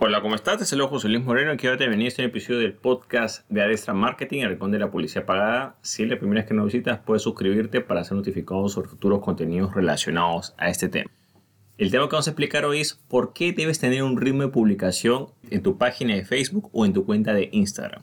Hola, ¿cómo estás? Te saludo José Luis Moreno y quiero te venir a este episodio del podcast de Adestra Marketing, el rincón de la policía pagada. Si es la primera vez que nos visitas, puedes suscribirte para ser notificado sobre futuros contenidos relacionados a este tema. El tema que vamos a explicar hoy es por qué debes tener un ritmo de publicación en tu página de Facebook o en tu cuenta de Instagram.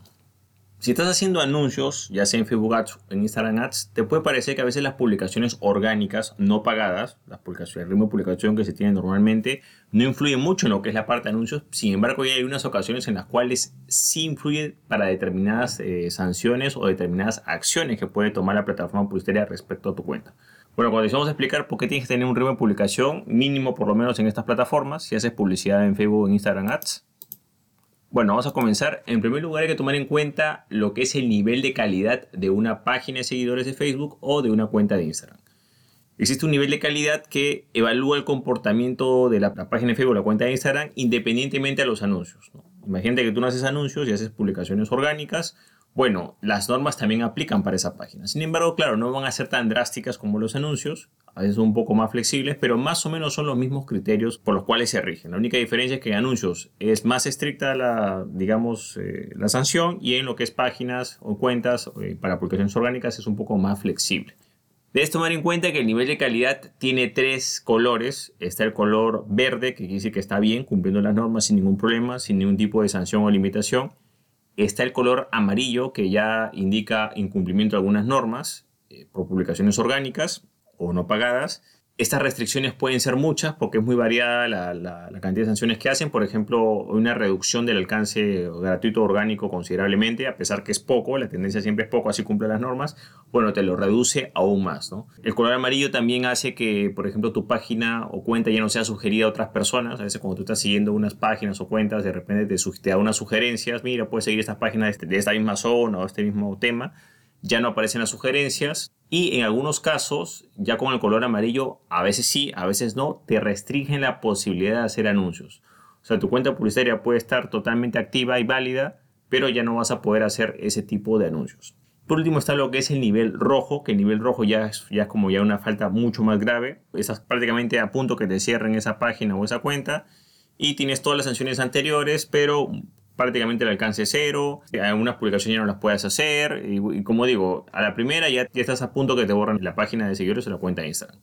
Si estás haciendo anuncios, ya sea en Facebook Ads o en Instagram Ads, te puede parecer que a veces las publicaciones orgánicas no pagadas, las publicaciones, el ritmo de publicación que se tiene normalmente, no influye mucho en lo que es la parte de anuncios. Sin embargo, ya hay unas ocasiones en las cuales sí influye para determinadas eh, sanciones o determinadas acciones que puede tomar la plataforma publicitaria respecto a tu cuenta. Bueno, cuando vamos a explicar por qué tienes que tener un ritmo de publicación mínimo por lo menos en estas plataformas, si haces publicidad en Facebook o en Instagram Ads, bueno, vamos a comenzar. En primer lugar hay que tomar en cuenta lo que es el nivel de calidad de una página de seguidores de Facebook o de una cuenta de Instagram. Existe un nivel de calidad que evalúa el comportamiento de la, página de Facebook o la cuenta de Instagram independientemente de los anuncios. Imagínate que tú no haces anuncios y haces publicaciones orgánicas bueno, las normas también aplican para esa página. Sin embargo, claro, no van a ser tan drásticas como los anuncios, a veces un poco más flexibles, pero más o menos son los mismos criterios por los cuales se rigen. La única diferencia es que en anuncios es más estricta la, digamos, eh, la sanción y en lo que es páginas o cuentas eh, para publicaciones orgánicas es un poco más flexible. Debes tomar en cuenta que el nivel de calidad tiene tres colores. Está el color verde, que quiere decir que está bien, cumpliendo las normas sin ningún problema, sin ningún tipo de sanción o limitación. Está el color amarillo que ya indica incumplimiento de algunas normas eh, por publicaciones orgánicas o no pagadas. Estas restricciones pueden ser muchas porque es muy variada la, cantidad de sanciones que hacen. Por ejemplo, una reducción del alcance gratuito orgánico considerablemente, a pesar que es poco, la tendencia siempre es poco, así cumple las normas, bueno, te lo reduce aún más. El color amarillo también hace que, por ejemplo, tu página o cuenta ya no sea sugerida a otras personas. A veces cuando tú estás siguiendo unas páginas o cuentas, de repente te, te da unas sugerencias, mira, puedes seguir estas páginas este, de esta misma zona o este mismo tema ya no aparecen las sugerencias y en algunos casos, ya con el color amarillo, a veces sí, a veces no, te restringen la posibilidad de hacer anuncios. O sea, tu cuenta publicitaria puede estar totalmente activa y válida, pero ya no vas a poder hacer ese tipo de anuncios. Por último está lo que es el nivel rojo, que el nivel rojo ya es, ya es como ya una falta mucho más grave. Estás prácticamente a punto que te cierren esa página o esa cuenta y tienes todas las sanciones anteriores, pero prácticamente el alcance cero, algunas publicaciones ya no las puedes hacer y, como digo, a la primera ya, ya, estás a punto que te borran la página de seguidores o la cuenta de Instagram.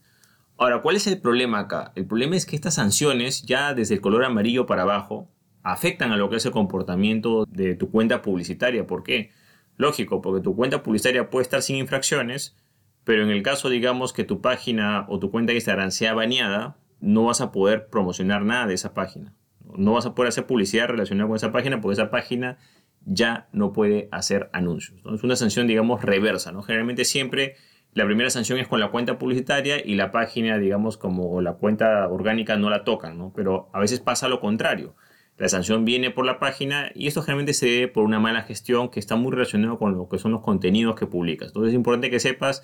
Ahora, ¿cuál es el problema acá? El problema es que estas sanciones ya desde el color amarillo para abajo afectan a lo que es el comportamiento de tu cuenta publicitaria. ¿Por qué? Lógico, porque tu cuenta publicitaria puede estar sin infracciones, pero en el caso digamos que tu página o tu cuenta de Instagram sea baneada, no vas a poder promocionar nada de esa página no vas a poder hacer publicidad relacionada con esa página porque esa página ya no puede hacer anuncios. Es una sanción, digamos, reversa. ¿no? Generalmente siempre la primera sanción es con la cuenta publicitaria y la página, digamos, como la cuenta orgánica no la tocan, ¿no? pero a veces pasa lo contrario. La sanción viene por la página y esto generalmente se debe por una mala gestión que está muy relacionado con lo que son los contenidos que publicas. Entonces es importante que sepas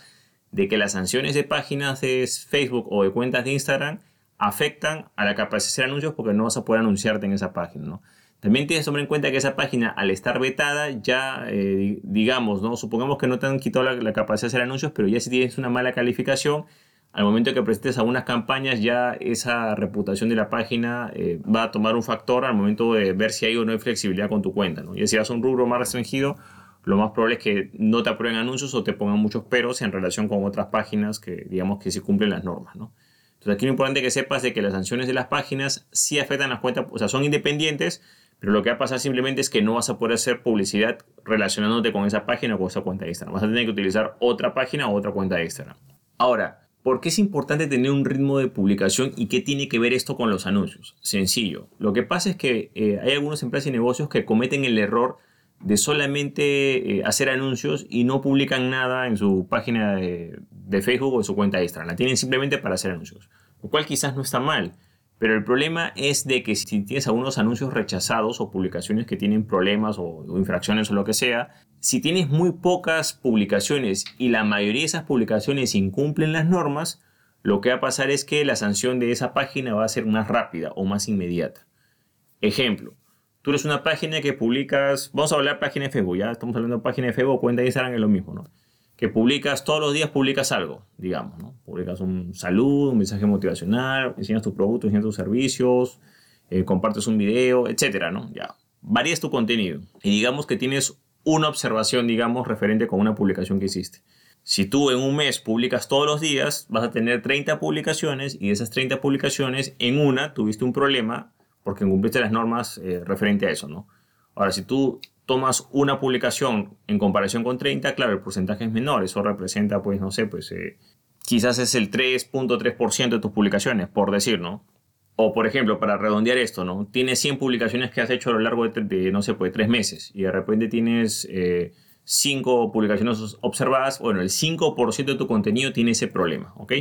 de que las sanciones de páginas de Facebook o de cuentas de Instagram afectan a la capacidad de hacer anuncios porque no vas a poder anunciarte en esa página, ¿no? También tienes que tomar en cuenta que esa página, al estar vetada, ya, eh, digamos, ¿no? Supongamos que no te han quitado la, capacidad de hacer anuncios, pero ya si tienes una mala calificación, al momento que presentes algunas campañas, ya esa reputación de la página eh, va a tomar un factor al momento de ver si hay o no hay flexibilidad con tu cuenta, ¿no? Y si vas un rubro más restringido, lo más probable es que no te aprueben anuncios o te pongan muchos peros en relación con otras páginas que, digamos, que sí cumplen las normas, ¿no? Entonces aquí lo importante que sepas de que las sanciones de las páginas sí afectan las cuentas, o sea, son independientes, pero lo que va a pasar simplemente es que no vas a poder hacer publicidad relacionándote con esa página o con esa cuenta extra. Vas a tener que utilizar otra página o otra cuenta extra. Ahora, ¿por qué es importante tener un ritmo de publicación y qué tiene que ver esto con los anuncios? Sencillo. Lo que pasa es que eh, hay algunas empresas y negocios que cometen el error de solamente eh, hacer anuncios y no publican nada en su página de, Facebook o en su cuenta extra. La tienen simplemente para hacer anuncios. Lo cual quizás no está mal. Pero el problema es de que si tienes algunos anuncios rechazados o publicaciones que tienen problemas o, o, infracciones o lo que sea, si tienes muy pocas publicaciones y la mayoría de esas publicaciones incumplen las normas, lo que va a pasar es que la sanción de esa página va a ser más rápida o más inmediata. Ejemplo, Tú eres una página que publicas, vamos a hablar de página de Facebook, ya estamos hablando de página de Facebook, cuenta de Instagram es lo mismo, ¿no? Que publicas todos los días, publicas algo, digamos, ¿no? Publicas un saludo, un mensaje motivacional, enseñas tus productos, enseñas tus servicios, eh, compartes un video, etcétera, ¿no? Ya, varías tu contenido y digamos que tienes una observación, digamos, referente con una publicación que hiciste. Si tú en un mes publicas todos los días, vas a tener 30 publicaciones y de esas 30 publicaciones, en una tuviste un problema porque incumpliste las normas eh, referente a eso, ¿no? Ahora, si tú tomas una publicación en comparación con 30, claro, el porcentaje es menor. Eso representa, pues, no sé, pues, eh, quizás es el 3.3% de tus publicaciones, por decir, ¿no? O, por ejemplo, para redondear esto, ¿no? Tienes 100 publicaciones que has hecho a lo largo de, no sé, pues, tres meses y de repente tienes... Eh, 5 publicaciones observadas, bueno, el 5% de tu contenido tiene ese problema, ¿ok?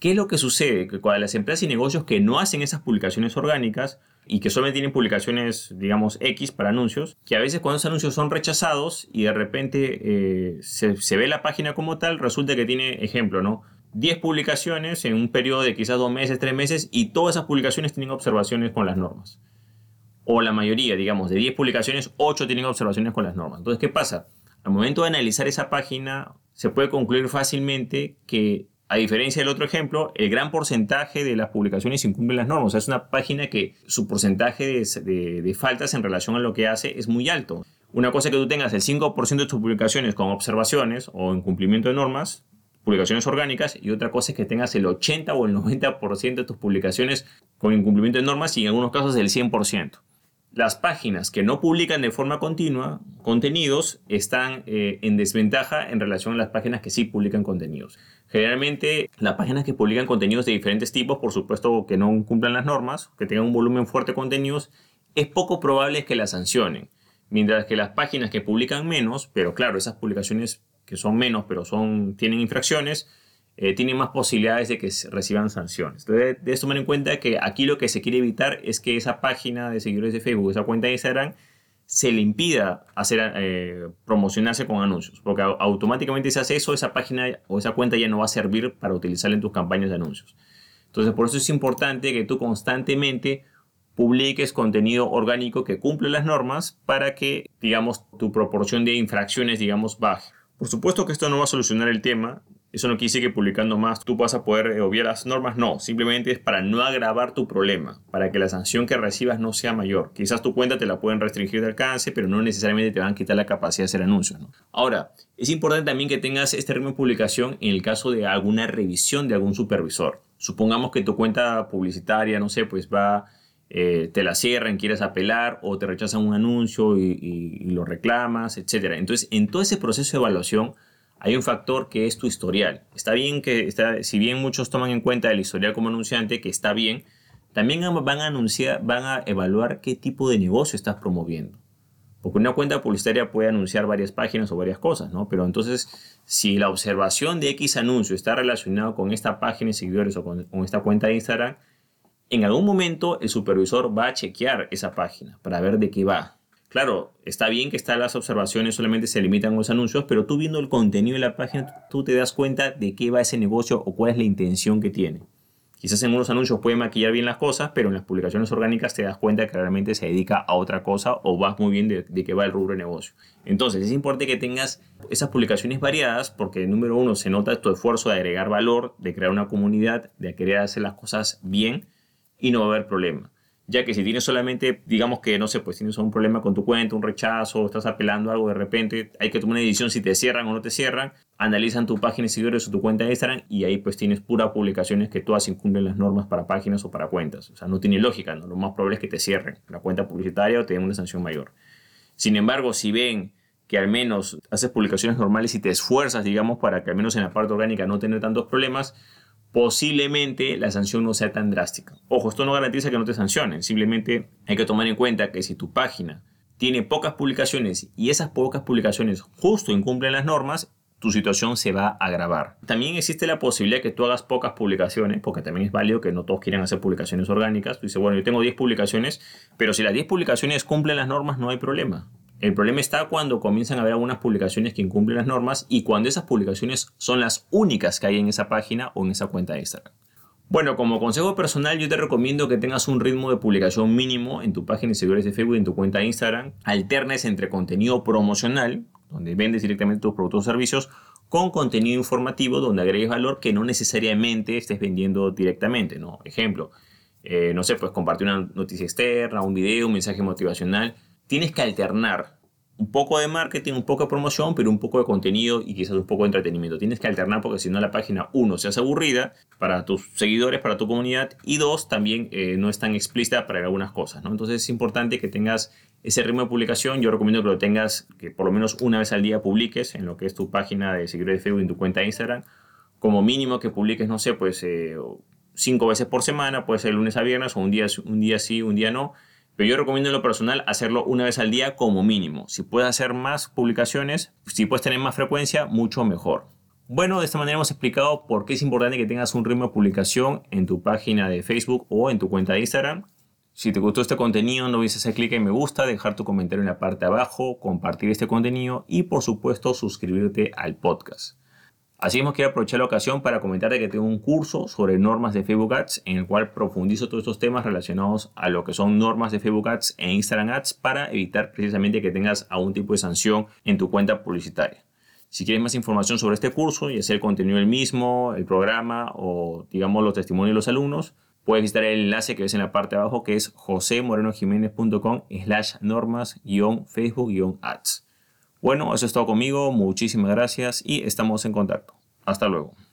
¿Qué es lo que sucede? Que cuando las empresas y negocios que no hacen esas publicaciones orgánicas y que solamente tienen publicaciones, digamos, X para anuncios, que a veces cuando esos anuncios son rechazados y de repente eh, se, se, ve la página como tal, resulta que tiene, ejemplo, ¿no? 10 publicaciones en un periodo de quizás 2 meses, 3 meses y todas esas publicaciones tienen observaciones con las normas. O la mayoría, digamos, de 10 publicaciones, 8 tienen observaciones con las normas. Entonces, ¿qué pasa? Al momento de analizar esa página, se puede concluir fácilmente que, a diferencia del otro ejemplo, el gran porcentaje de las publicaciones incumplen las normas. Es una página que su porcentaje de, faltas en relación a lo que hace es muy alto. Una cosa que tú tengas el 5% de tus publicaciones con observaciones o incumplimiento de normas, publicaciones orgánicas, y otra cosa es que tengas el 80 o el 90% de tus publicaciones con incumplimiento de normas y en algunos casos el 100% las páginas que no publican de forma continua contenidos están eh, en desventaja en relación a las páginas que sí publican contenidos. Generalmente las páginas que publican contenidos de diferentes tipos, por supuesto que no cumplan las normas, que tengan un volumen fuerte de contenidos, es poco probable que las sancionen. Mientras que las páginas que publican menos, pero claro, esas publicaciones que son menos, pero son, tienen infracciones, eh, tienen más posibilidades de que reciban sanciones. Entonces, debes tomar en cuenta que aquí lo que se quiere evitar es que esa página de seguidores de Facebook, esa cuenta de Instagram, se le impida hacer, eh, promocionarse con anuncios, porque automáticamente si hace eso, esa página o esa cuenta ya no va a servir para utilizarla en tus campañas de anuncios. Entonces, por eso es importante que tú constantemente publiques contenido orgánico que cumple las normas para que, digamos, tu proporción de infracciones, digamos, baje. Por supuesto que esto no va a solucionar el tema, eso no quiere decir que publicando más tú vas a poder eh, obviar las normas, no, simplemente es para no agravar tu problema, para que la sanción que recibas no sea mayor. Quizás tu cuenta te la pueden restringir de alcance, pero no necesariamente te van a quitar la capacidad de hacer anuncios. Ahora, es importante también que tengas este ritmo de publicación en el caso de alguna revisión de algún supervisor. Supongamos que tu cuenta publicitaria, no sé, pues va eh, te la cierran, quieres apelar o te rechazan un anuncio y, y, lo reclamas, etc. Entonces, en todo ese proceso de evaluación, hay un factor que es tu historial. Está bien que, está, si bien muchos toman en cuenta el historial como anunciante, que está bien, también van a anunciar, van a evaluar qué tipo de negocio estás promoviendo. Porque una cuenta publicitaria puede anunciar varias páginas o varias cosas, ¿no? Pero entonces, si la observación de X anuncio está relacionado con esta página de seguidores o con, con esta cuenta de Instagram, en algún momento el supervisor va a chequear esa página para ver de qué va. Claro, está bien que están las observaciones solamente se limitan a los anuncios, pero tú viendo el contenido de la página, tú te das cuenta de qué va ese negocio o cuál es la intención que tiene. Quizás en unos anuncios puede maquillar bien las cosas, pero en las publicaciones orgánicas te das cuenta que realmente se dedica a otra cosa o vas muy bien de, de va el rubro de negocio. Entonces es importante que tengas esas publicaciones variadas porque, número uno, se nota tu esfuerzo de agregar valor, de crear una comunidad, de querer hacer las cosas bien y no va a haber problema ya que si tienes solamente, digamos que, no sé, pues tienes un problema con tu cuenta, un rechazo, estás apelando algo de repente, hay que tomar una decisión si te cierran o no te cierran, analizan tu página de seguidores o tu cuenta de Instagram y ahí pues tienes puras publicaciones que todas incumplen las normas para páginas o para cuentas. O sea, no tiene lógica, ¿no? lo más probable es que te cierren la cuenta publicitaria o te den una sanción mayor. Sin embargo, si ven que al menos haces publicaciones normales y te esfuerzas, digamos, para que al menos en la parte orgánica no tener tantos problemas, posiblemente la sanción no sea tan drástica. Ojo, esto no garantiza que no te sancionen, simplemente hay que tomar en cuenta que si tu página tiene pocas publicaciones y esas pocas publicaciones justo incumplen las normas, tu situación se va a agravar. También existe la posibilidad que tú hagas pocas publicaciones, porque también es válido que no todos quieran hacer publicaciones orgánicas. Tú dices, bueno, yo tengo 10 publicaciones, pero si las 10 publicaciones cumplen las normas, no hay problema. El problema está cuando comienzan a haber algunas publicaciones que incumplen las normas y cuando esas publicaciones son las únicas que hay en esa página o en esa cuenta de Instagram. Bueno, como consejo personal yo te recomiendo que tengas un ritmo de publicación mínimo en tu página de seguidores de Facebook en tu cuenta de Instagram. Alternes entre contenido promocional, donde vendes directamente tus productos o servicios, con contenido informativo donde agregues valor que no necesariamente estés vendiendo directamente. ¿no? Ejemplo, eh, no sé, pues compartir una noticia externa, un video, un mensaje motivacional. Tienes que alternar un poco de marketing, un poco de promoción, pero un poco de contenido y quizás un poco de entretenimiento. Tienes que alternar porque si no la página, uno, se hace aburrida para tus seguidores, para tu comunidad, y dos, también eh, no es tan explícita para algunas cosas. ¿no? Entonces es importante que tengas ese ritmo de publicación. Yo recomiendo que lo tengas, que por lo menos una vez al día publiques en lo que es tu página de seguidores de Facebook, en tu cuenta de Instagram. Como mínimo que publiques, no sé, pues eh, cinco veces por semana, puede ser lunes a viernes o un día, un día sí, un día no pero yo recomiendo en lo personal hacerlo una vez al día como mínimo. Si puedes hacer más publicaciones, si puedes tener más frecuencia, mucho mejor. Bueno, de esta manera hemos explicado por qué es importante que tengas un ritmo de publicación en tu página de Facebook o en tu cuenta de Instagram. Si te gustó este contenido, no olvides hacer clic en me gusta, dejar tu comentario en la parte de abajo, compartir este contenido y por supuesto suscribirte al podcast. Así mismo quiero aprovechar la ocasión para comentarte que tengo un curso sobre normas de Facebook Ads en el cual profundizo todos estos temas relacionados a lo que son normas de Facebook Ads e Instagram Ads para evitar precisamente que tengas algún tipo de sanción en tu cuenta publicitaria. Si quieres más información sobre este curso, y sea el contenido del mismo, el programa o digamos los testimonios de los alumnos, puedes visitar el enlace que ves en la parte de abajo que es josemorenojiménez.com slash normas-facebook-ads. Bueno, eso es todo conmigo, muchísimas gracias y estamos en contacto. Hasta luego.